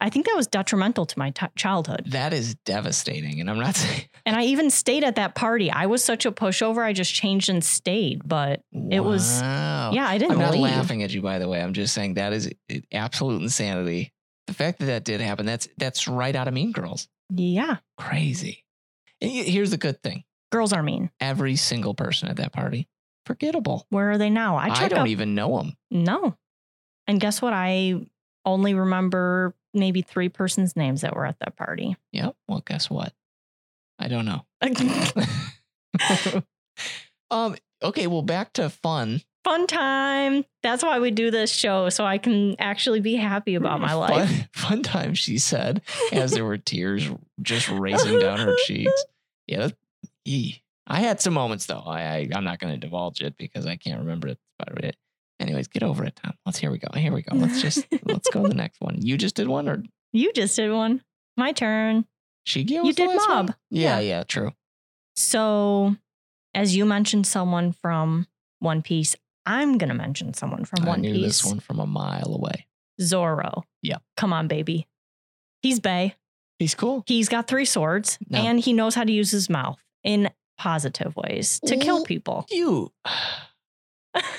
Speaker 1: I think that was detrimental to my t- childhood.
Speaker 2: that is devastating. And I'm not saying
Speaker 1: And I even stayed at that party. I was such a pushover. I just changed and stayed. But It was- yeah, I didn't
Speaker 2: I'm not
Speaker 1: leave.
Speaker 2: laughing at you, by the way. I'm just saying that is absolute insanity. The fact that that did happen, that's that's right out of Mean Girls.
Speaker 1: Yeah,
Speaker 2: Crazy. And here's the good thing:
Speaker 1: girls are mean.
Speaker 2: every single person at that party, forgettable.
Speaker 1: Where are they now?
Speaker 2: I,
Speaker 1: tried
Speaker 2: don't
Speaker 1: to-
Speaker 2: even know them.
Speaker 1: No. And guess what? I only remember maybe three persons' names that were at that party.
Speaker 2: Yep. Well, guess what? I don't know. Um. Okay. Well, back to fun.
Speaker 1: Fun time. That's why we do this show, so I can actually be happy about my life.
Speaker 2: Fun, fun time, she said, as there were tears just racing down her cheeks. Yeah. I had some moments though. I, I I'm not going to divulge it because I can't remember it. But it. Anyways, get over it, Tom. Let's here we go. Here we go. Let's just let's go to the next one. You just did one, or
Speaker 1: You just did one. My turn.
Speaker 2: Shigeo?
Speaker 1: You did? Mob.
Speaker 2: Yeah,
Speaker 1: Yeah.
Speaker 2: yeah, true.
Speaker 1: So, as you mentioned, someone from One Piece, I'm going to mention someone from One Piece.
Speaker 2: I
Speaker 1: One
Speaker 2: knew
Speaker 1: Piece.
Speaker 2: this one from a mile away.
Speaker 1: Zoro.
Speaker 2: Yeah.
Speaker 1: Come on, baby. He's Bay.
Speaker 2: He's cool.
Speaker 1: He's got three swords
Speaker 2: No.
Speaker 1: and he knows how to use his mouth in positive ways to kill people.
Speaker 2: You.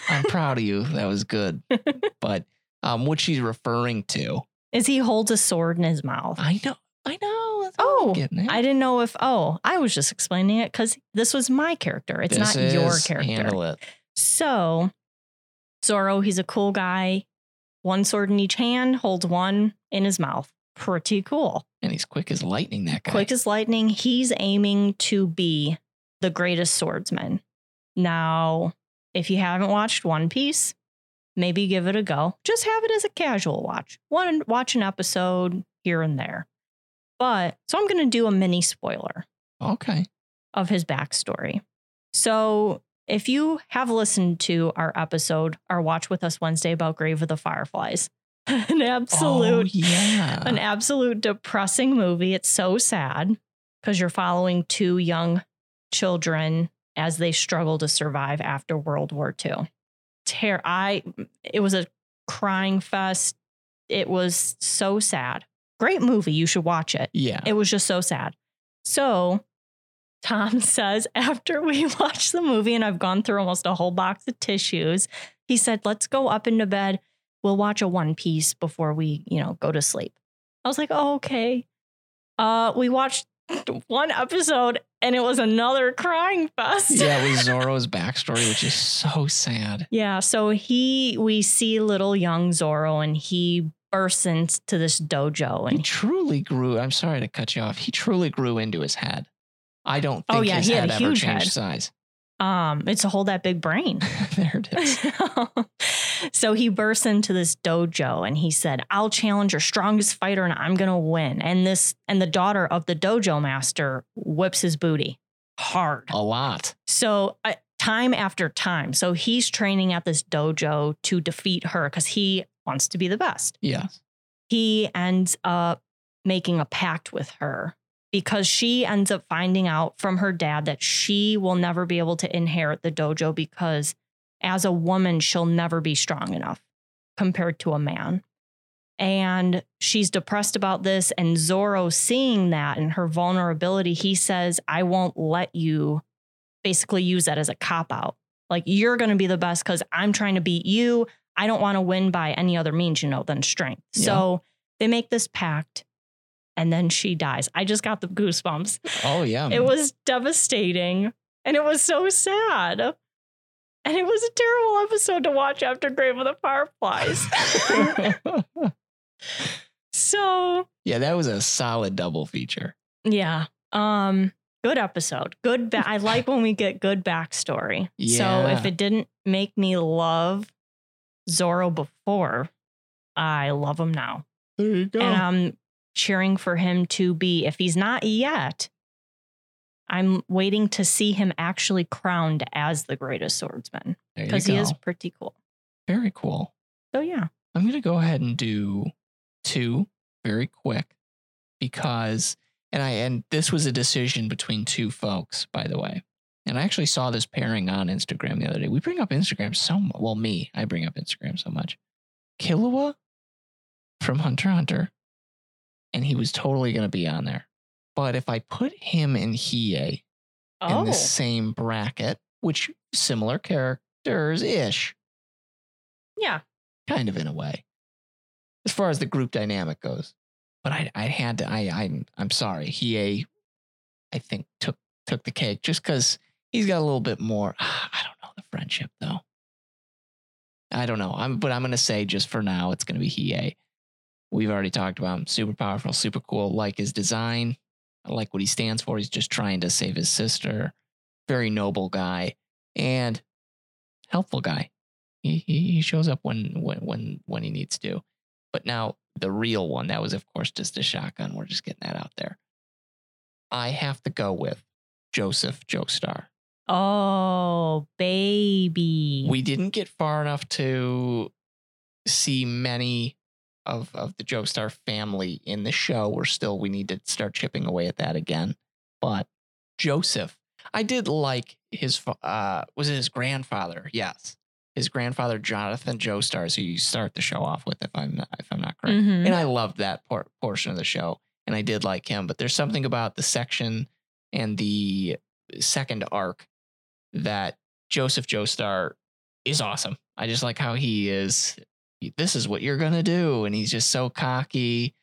Speaker 2: I'm proud of you. That was good. But um, what she's referring to,
Speaker 1: Is he holds a sword in his mouth?
Speaker 2: I know, I know. That's
Speaker 1: Oh. I didn't know if, oh, I was just explaining it because this was my character. It's
Speaker 2: This
Speaker 1: not your character.
Speaker 2: Handle it.
Speaker 1: So, Zoro, he's a cool guy. One sword in each hand, holds one in his mouth. Pretty cool.
Speaker 2: And he's quick as lightning. That guy.
Speaker 1: Quick as lightning. He's aiming to be the greatest swordsman. Now, if you haven't watched One Piece, maybe give it a go. Just have it as a casual watch. One watch an episode here and there. But so I'm going to do a mini spoiler
Speaker 2: Okay.
Speaker 1: of his backstory. So, if you have listened to our episode, our Watch With Us Wednesday about Grave of the Fireflies, an absolute,
Speaker 2: Oh, yeah.
Speaker 1: an absolute depressing movie. It's so sad because you're following two young children as they struggle to survive after World War II. Tear, I, it was a crying fest. It was so sad. Great movie. You should watch it.
Speaker 2: yeah.
Speaker 1: It was just so sad. So Tom says after we watched the movie and I've gone through almost a whole box of tissues, he said, "Let's go up into bed. We'll watch a One Piece before we, you know, go to sleep." I was like, oh, "Okay." Uh, we watched one episode and it was another crying fest.
Speaker 2: yeah, it was Zoro's backstory, which is so sad.
Speaker 1: Yeah, so he we see little young Zoro and he bursts into this dojo and He
Speaker 2: truly grew. I'm sorry to cut you off. He truly grew into his head. I don't oh, think
Speaker 1: Oh, yeah,
Speaker 2: his
Speaker 1: he had
Speaker 2: head
Speaker 1: a
Speaker 2: ever
Speaker 1: huge
Speaker 2: changed
Speaker 1: head.
Speaker 2: size.
Speaker 1: Um it's to hold that big brain.
Speaker 2: there it is.
Speaker 1: so he bursts into this dojo and he said, I'll challenge your strongest fighter and I'm going to win. And this, and the daughter of the dojo master whips his booty hard.
Speaker 2: A lot.
Speaker 1: So, uh, time after time. So he's training at this dojo to defeat her because he wants to be the best.
Speaker 2: Yeah.
Speaker 1: He ends up making a pact with her because she ends up finding out from her dad that she will never be able to inherit the dojo because as a woman, she'll never be strong enough compared to a man. And she's depressed about this. And Zoro, seeing that and her vulnerability, he says, I won't let you basically use that as a cop out. Like, you're going to be the best because I'm trying to beat you. I don't want to win by any other means, you know, than strength.
Speaker 2: Yeah.
Speaker 1: So they make this pact and then she dies. I just got the goosebumps.
Speaker 2: Oh yeah.
Speaker 1: It was devastating and it was so sad. And it was a terrible episode to watch after Grave of the Fireflies. so
Speaker 2: yeah, that was a solid double feature.
Speaker 1: yeah. Um good episode. Good ba- I like when we get good backstory. So if it didn't make me love Zoro before, I love him now.
Speaker 2: There you go.
Speaker 1: And I'm cheering for him to be, if he's not yet, I'm waiting to see him actually crowned as the greatest swordsman because he is pretty cool.
Speaker 2: very cool.
Speaker 1: So yeah.
Speaker 2: I'm going to go ahead and do two very quick because and I and this was a decision between two folks by the way. And I actually saw this pairing on Instagram the other day. We bring up Instagram so much. Well, me, I bring up Instagram so much. Killua from Hunter Hunter and he was totally going to be on there. But if I put him and Hiei in
Speaker 1: Oh,
Speaker 2: the same bracket, which similar characters ish,
Speaker 1: yeah.
Speaker 2: kind of in a way, as far as the group dynamic goes. But I, I had to. I, I'm, I'm sorry. He, I think took took the cake just because he's got a little bit more. I don't know the friendship though. I don't know. I'm, but I'm gonna say just for now, it's gonna be Hiei. We've already talked about him. Super powerful, super cool. Like his design. I like what he stands for. He's just trying to save his sister. Very noble guy and helpful guy. He, he he shows up when when when when he needs to. But now the real one, that was of course just a shotgun. We're just getting that out there. I have to go with Joseph Joestar.
Speaker 1: Oh, baby.
Speaker 2: We didn't get far enough to see many of of the Joestar family in the show. We're still we need to start chipping away at that again. But Joseph, I did like his uh was it his grandfather? Yes. His grandfather Jonathan Joestar is who you start the show off with if I'm not, if I'm not correct.
Speaker 1: Mhm.
Speaker 2: And I loved that por- portion of the show and I did like him, but there's something about the section and the second arc that Joseph Joestar is awesome. I just like how he is. This is what you're gonna do, and he's just so cocky.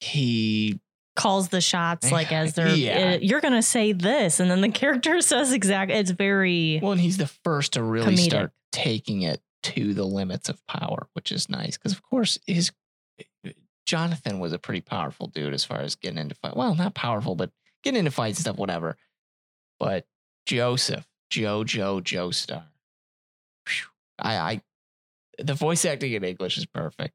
Speaker 2: He
Speaker 1: Calls the shots like as they're,
Speaker 2: Yeah.
Speaker 1: uh, you're to say this. And then the character says exactly, it's very,
Speaker 2: well, and he's the first to really
Speaker 1: Comedic.
Speaker 2: start taking it to the limits of power, which is nice because, of course, his Jonathan was a pretty powerful dude as far as getting into fight. Well, not powerful, but getting into fights and stuff, whatever. But Joseph, Jojo Joestar, I, I, the voice acting in English is perfect.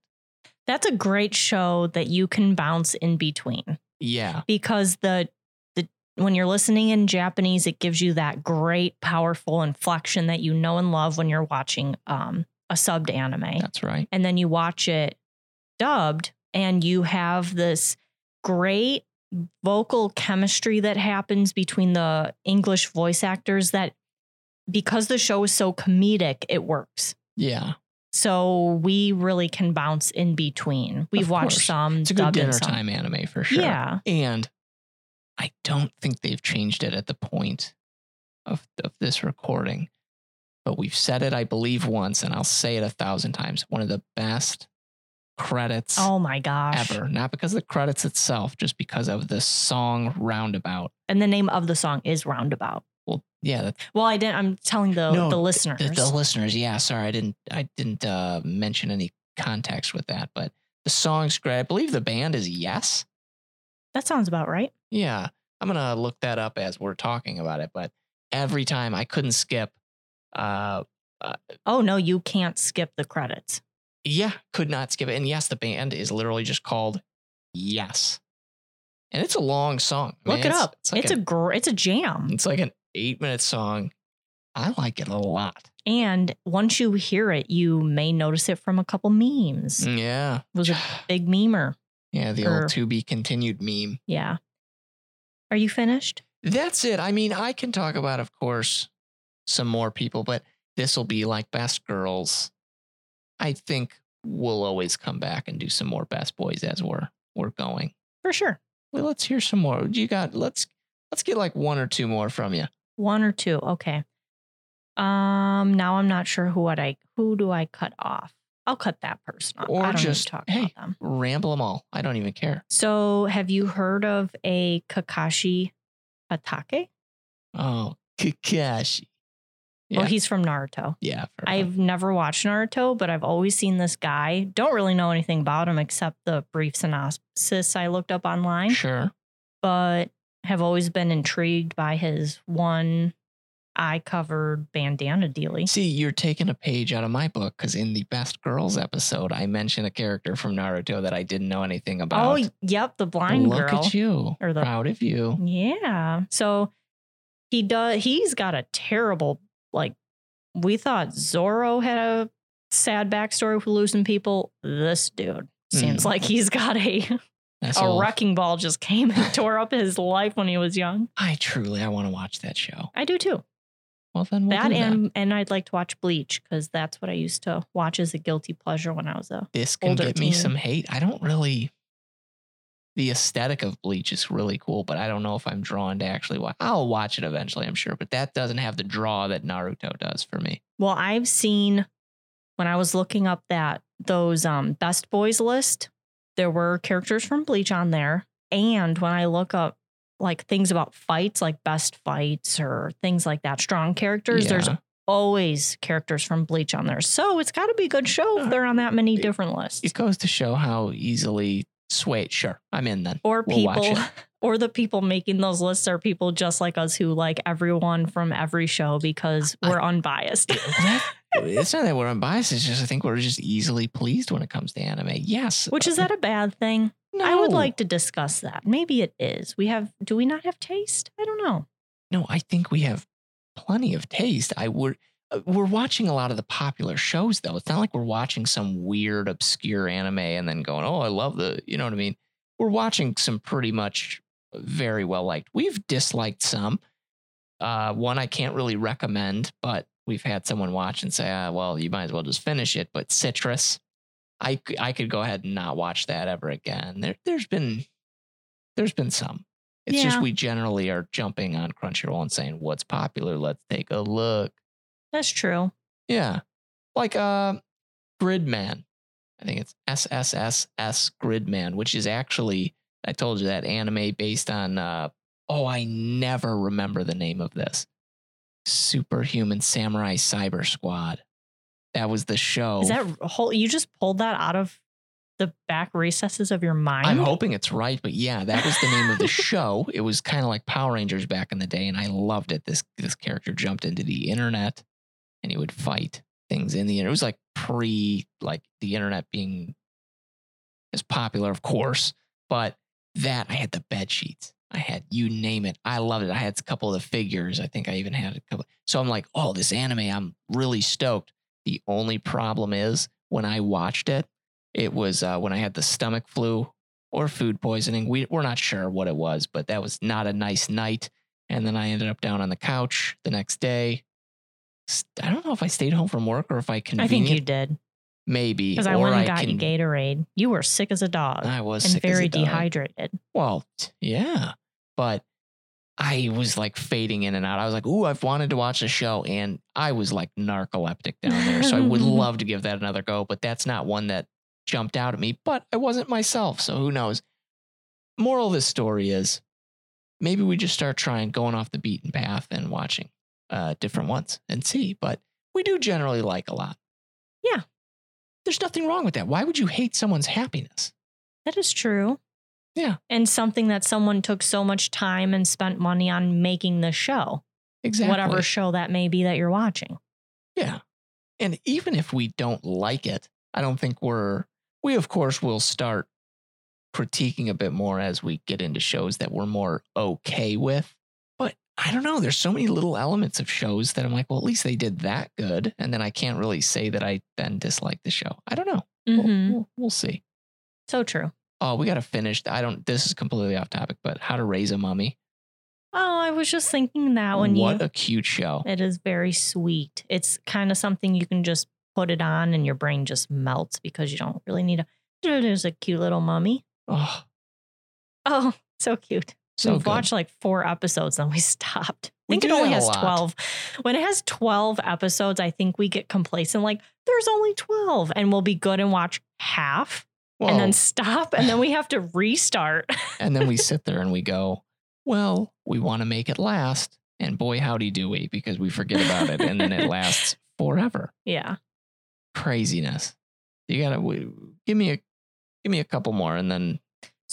Speaker 1: that's a great show that you can bounce in between.
Speaker 2: Yeah,
Speaker 1: because the the when you're listening in Japanese, it gives you that great, powerful inflection that you know and love when you're watching um, a subbed anime,
Speaker 2: that's right.
Speaker 1: and then you watch it dubbed, and you have this great vocal chemistry that happens between the English voice actors. That because the show is so comedic, it works.
Speaker 2: Yeah,
Speaker 1: So we really can bounce in between. We've watched some
Speaker 2: it's a good dinner
Speaker 1: some-
Speaker 2: time anime for sure.
Speaker 1: Yeah.
Speaker 2: And I don't think they've changed it at the point of, of this recording, but we've said it, I believe, once, and I'll say it a thousand times. One of the best credits
Speaker 1: Oh my gosh.
Speaker 2: ever. Not because of the credits itself, just because of the song Roundabout.
Speaker 1: And the name of the song is Roundabout.
Speaker 2: Well, yeah,
Speaker 1: Well, I didn't. I'm telling the
Speaker 2: No,
Speaker 1: the listeners.
Speaker 2: the, the listeners. Yeah, sorry, I didn't. I didn't uh, mention any context with that, but the song's great. I believe the band is Yes.
Speaker 1: that sounds about right.
Speaker 2: Yeah, I'm gonna look that up as we're talking about it. But every time I couldn't skip. Uh,
Speaker 1: Oh no, you can't skip the credits.
Speaker 2: yeah, could not skip it. And yes, the band is literally just called Yes, and it's a long song. I mean,
Speaker 1: Look it
Speaker 2: it's-
Speaker 1: up. It's,
Speaker 2: It's like
Speaker 1: a
Speaker 2: an,
Speaker 1: gr- it's a jam.
Speaker 2: it's like an eight minute song. I like it a lot.
Speaker 1: And once you hear it, you may notice it from a couple memes.
Speaker 2: Mm, yeah,
Speaker 1: It was a big memer.
Speaker 2: yeah, the
Speaker 1: or-
Speaker 2: old to be continued meme.
Speaker 1: Yeah. Are you finished?
Speaker 2: That's it. I mean, I can talk about, of course, some more people, but this will be like best girls. I think we'll always come back and do some more best boys as we're we're going.
Speaker 1: For sure.
Speaker 2: Well, let's hear some more. You got let's let's get like one or two more from you.
Speaker 1: One or two. Okay. Um. Now I'm not sure who what I who do I cut off. I'll cut that person off.
Speaker 2: Or
Speaker 1: I don't
Speaker 2: just,
Speaker 1: talk
Speaker 2: hey.
Speaker 1: about them.
Speaker 2: Ramble them all. I don't even care.
Speaker 1: So, have you heard of a Kakashi Hatake?
Speaker 2: Oh, Kakashi.
Speaker 1: Well, he's from Naruto.
Speaker 2: Yeah.
Speaker 1: I've never watched Naruto, but I've always seen this guy. Don't really know anything about him except the brief synopsis I looked up online,
Speaker 2: sure.
Speaker 1: but have always been intrigued by his one eye covered bandana dealie.
Speaker 2: See, you're taking a page out of my book because in the Best Girls episode, I mentioned a character from Naruto that I didn't know anything about.
Speaker 1: Oh, yep, the blind
Speaker 2: Look
Speaker 1: girl.
Speaker 2: at you.
Speaker 1: Or the-
Speaker 2: Proud of you.
Speaker 1: Yeah. So he does he's got a terrible like we thought Zoro had a sad backstory with losing people. This dude seems
Speaker 2: Hmm.
Speaker 1: like he's got a
Speaker 2: That's
Speaker 1: a
Speaker 2: all.
Speaker 1: wrecking ball just came and tore up his life when he was young.
Speaker 2: I truly, I want to watch that show.
Speaker 1: I do too.
Speaker 2: Well, then we'll
Speaker 1: that
Speaker 2: do
Speaker 1: and and I'd like to watch Bleach because that's what I used to watch as a guilty pleasure when I was a.
Speaker 2: this can
Speaker 1: older
Speaker 2: get me
Speaker 1: teen.
Speaker 2: some hate. I don't really. The aesthetic of Bleach is really cool, but I don't know if I'm drawn to actually watch. I'll watch it eventually, I'm sure, but that doesn't have the draw that Naruto does for me.
Speaker 1: Well, I've seen when I was looking up that those um best boys list, there were characters from Bleach on there, and when I look up like things about fights, like best fights or things like that, strong characters, there's always characters from Bleach on there. So it's got to be a good show if uh, they're on that many different lists.
Speaker 2: It goes to show how easily swayed. Sure, I'm in then.
Speaker 1: or
Speaker 2: We'll
Speaker 1: people or the people making those lists are people just like us who like everyone from every show because we're unbiased.
Speaker 2: It's not that we're unbiased. It's just I think we're just easily pleased when it comes to anime. Yes,
Speaker 1: Which is that a bad thing?
Speaker 2: No,
Speaker 1: I would like to discuss that. Maybe it is. We have do we not have taste? I don't know.
Speaker 2: No, I think we have plenty of taste. I would. We're watching a lot of the popular shows, though. It's not like we're watching some weird, obscure anime and then going, "Oh, I love the," you know what I mean? We're watching some pretty much very well liked. We've disliked some. Uh, one I can't really recommend, but we've had someone watch and say, ah, "Well, you might as well just finish it." But Citrus, I I could go ahead and not watch that ever again. There, there's been, there's been some. It's just we generally are jumping on Crunchyroll and saying what's popular. Let's take a look.
Speaker 1: That's true.
Speaker 2: Yeah, like uh, Gridman. I think it's SSSS Gridman, which is actually I told you that anime based on. Uh, oh, I never remember the name of this. Superhuman Samurai Cyber Squad. That was the show.
Speaker 1: Is that whole you just pulled that out of the back recesses of your mind?
Speaker 2: I'm hoping it's right, but yeah, that was the name of the show. It was kind of like Power Rangers back in the day, and I loved it. This this character jumped into the internet, and he would fight things in the internet. It was like pre like the internet being as popular, of course, but that I had the bed sheets. I had you name it. I loved it. I had a couple of the figures. I think I even had a couple. So I'm like, oh, this anime, I'm really stoked. The only problem is when I watched it, it was uh, when I had the stomach flu or food poisoning. We, we're not sure what it was, but that was not a nice night. And then I ended up down on the couch the next day. I don't know if I stayed home from work or if I
Speaker 1: I think you did.
Speaker 2: maybe
Speaker 1: Because I went and got
Speaker 2: can-
Speaker 1: you Gatorade. You were sick as a dog
Speaker 2: I was
Speaker 1: and
Speaker 2: sick as a
Speaker 1: very dehydrated.
Speaker 2: Well, yeah, but I was like fading in and out. I was like, "Ooh, I've wanted to watch the show," and I was like narcoleptic down there. So I would love to give that another go, but that's not one that jumped out at me. But I wasn't myself, so who knows? Moral of this story is maybe we just start trying going off the beaten path and watching uh, different ones and see. But we do generally like a lot.
Speaker 1: Yeah.
Speaker 2: There's nothing wrong with that. Why would you hate someone's happiness?
Speaker 1: That is true.
Speaker 2: Yeah.
Speaker 1: And something that someone took so much time and spent money on making the show,
Speaker 2: Exactly.
Speaker 1: whatever show that may be that you're watching.
Speaker 2: Yeah. And even if we don't like it, I don't think we're, we of course will start critiquing a bit more as we get into shows that we're more okay with. I don't know. There's so many little elements of shows that I'm like, well, at least they did that good. And then I can't really say that I then dislike the show. I don't know. We'll,
Speaker 1: Mhm.
Speaker 2: we'll, we'll see.
Speaker 1: So true.
Speaker 2: Oh, we got to finish. I don't, this is completely off topic, but How to Raise a Mummy.
Speaker 1: Oh, I was just thinking that when
Speaker 2: what
Speaker 1: you.
Speaker 2: a cute show.
Speaker 1: it is very sweet. It's kind of something you can just put it on and your brain just melts because you don't really need a. There's a cute little mummy.
Speaker 2: Oh,
Speaker 1: Oh, so cute.
Speaker 2: So
Speaker 1: We've
Speaker 2: good.
Speaker 1: watched like four episodes and we stopped. I think it only has
Speaker 2: lot.
Speaker 1: 12. When it has 12 episodes, I think we get complacent. Like, there's only 12. And we'll be good and watch half and then stop. And then we have to restart.
Speaker 2: and then we sit there and we go, well, we want to make it last. And boy, howdy do we, because we forget about it and then it lasts forever.
Speaker 1: Yeah.
Speaker 2: Craziness. You gotta w- give me a give me a couple more and then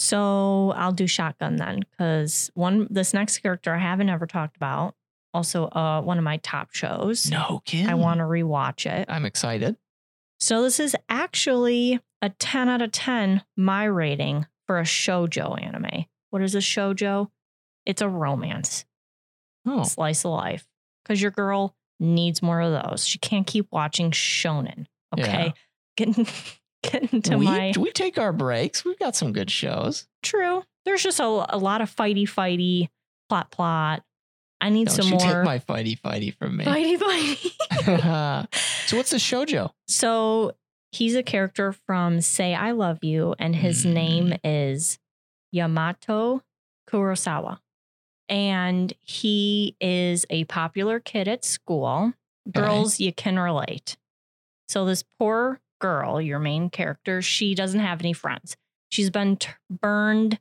Speaker 1: So I'll do shotgun then, because one this next character I haven't ever talked about. Also, uh, one of my top shows.
Speaker 2: no kid.
Speaker 1: I want to rewatch it.
Speaker 2: I'm excited.
Speaker 1: So this is actually a 10 out of 10 my rating for a shojo anime. What is a shojo? It's a romance,
Speaker 2: Oh,
Speaker 1: slice of life. Because your girl needs more of those. She can't keep watching shonen. Okay. Get, get into
Speaker 2: we,
Speaker 1: my
Speaker 2: we take our breaks. We've got some good shows.
Speaker 1: true. There's just a, a lot of fighty fighty plot plot. I need
Speaker 2: Don't
Speaker 1: some
Speaker 2: you
Speaker 1: more
Speaker 2: take my fighty fighty from me.
Speaker 1: fighty fighty.
Speaker 2: so what's the shojo?
Speaker 1: So he's a character from Say I Love You, and his
Speaker 2: Mm.
Speaker 1: name is Yamato Kurosawa. And he is a popular kid at school. Girls, you can relate. So, this poor girl, your main character, she doesn't have any friends. She's been t- burned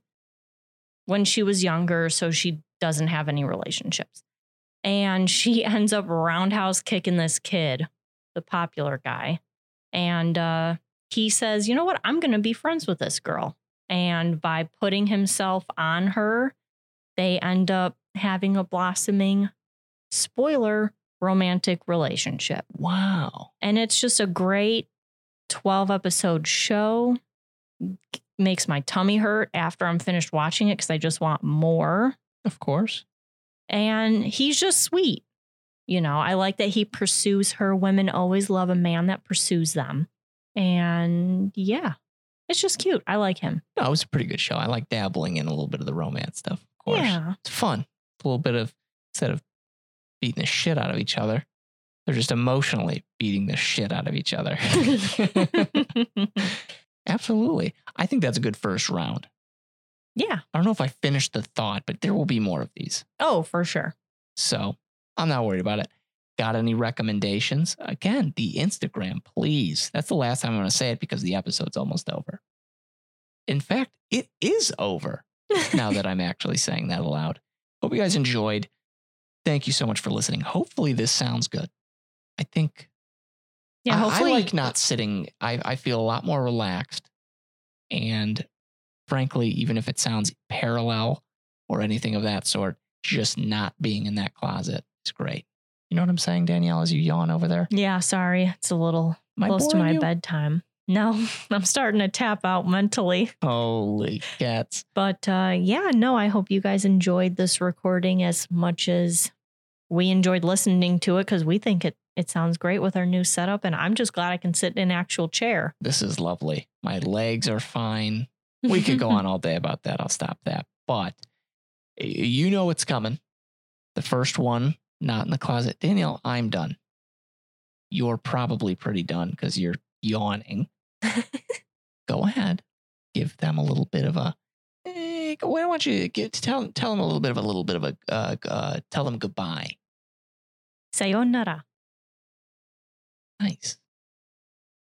Speaker 1: when she was younger, so she doesn't have any relationships. And she ends up roundhouse kicking this kid, the popular guy. And uh, he says, You know what? I'm going to be friends with this girl. And by putting himself on her, they end up having a blossoming, spoiler, romantic relationship.
Speaker 2: Wow.
Speaker 1: And it's just a great 12 episode show. Makes my tummy hurt after I'm finished watching it because I just want more.
Speaker 2: Of course.
Speaker 1: And he's just sweet. You know, I like that he pursues her. Women always love a man that pursues them. And yeah, it's just cute. I like him.
Speaker 2: No, it was a pretty good show. I like dabbling in a little bit of the romance stuff. Of course.
Speaker 1: Yeah.
Speaker 2: It's fun. A little bit of instead of beating the shit out of each other, they're just emotionally beating the shit out of each other. Absolutely. I think that's a good first round.
Speaker 1: yeah.
Speaker 2: I don't know if I finished the thought, but there will be more of these.
Speaker 1: Oh, for sure.
Speaker 2: So I'm not worried about it. Got any recommendations? Again, the Instagram, please. That's the last time I'm going to say it because the episode's almost over. In fact, it is over now that I'm actually saying that aloud. Hope you guys enjoyed. Thank you so much for listening. Hopefully, this sounds good. I think
Speaker 1: yeah,
Speaker 2: I-
Speaker 1: hopefully.
Speaker 2: I, like not sitting. I, I feel a lot more relaxed. And frankly, even if it sounds parallel or anything of that sort, just not being in that closet is great. You know what I'm saying, Danielle, as you yawn over there?
Speaker 1: Yeah, sorry. It's a little
Speaker 2: Am
Speaker 1: close to my
Speaker 2: you?
Speaker 1: bedtime. No, I'm starting to tap out mentally.
Speaker 2: Holy cats.
Speaker 1: But uh, yeah, no, I hope you guys enjoyed this recording as much as we enjoyed listening to it because we think it, it sounds great with our new setup. And I'm just glad I can sit in an actual chair.
Speaker 2: This is lovely. My legs are fine. We could go on all day about that. I'll stop that. But you know it's coming. The first one, not in the closet. Danielle, I'm done. You're probably pretty done because you're yawning. go ahead. Give them a little bit of a. Eh, why don't you get, tell tell them a little bit of a little bit of a uh, uh, tell them goodbye.
Speaker 1: Sayonara.
Speaker 2: Nice.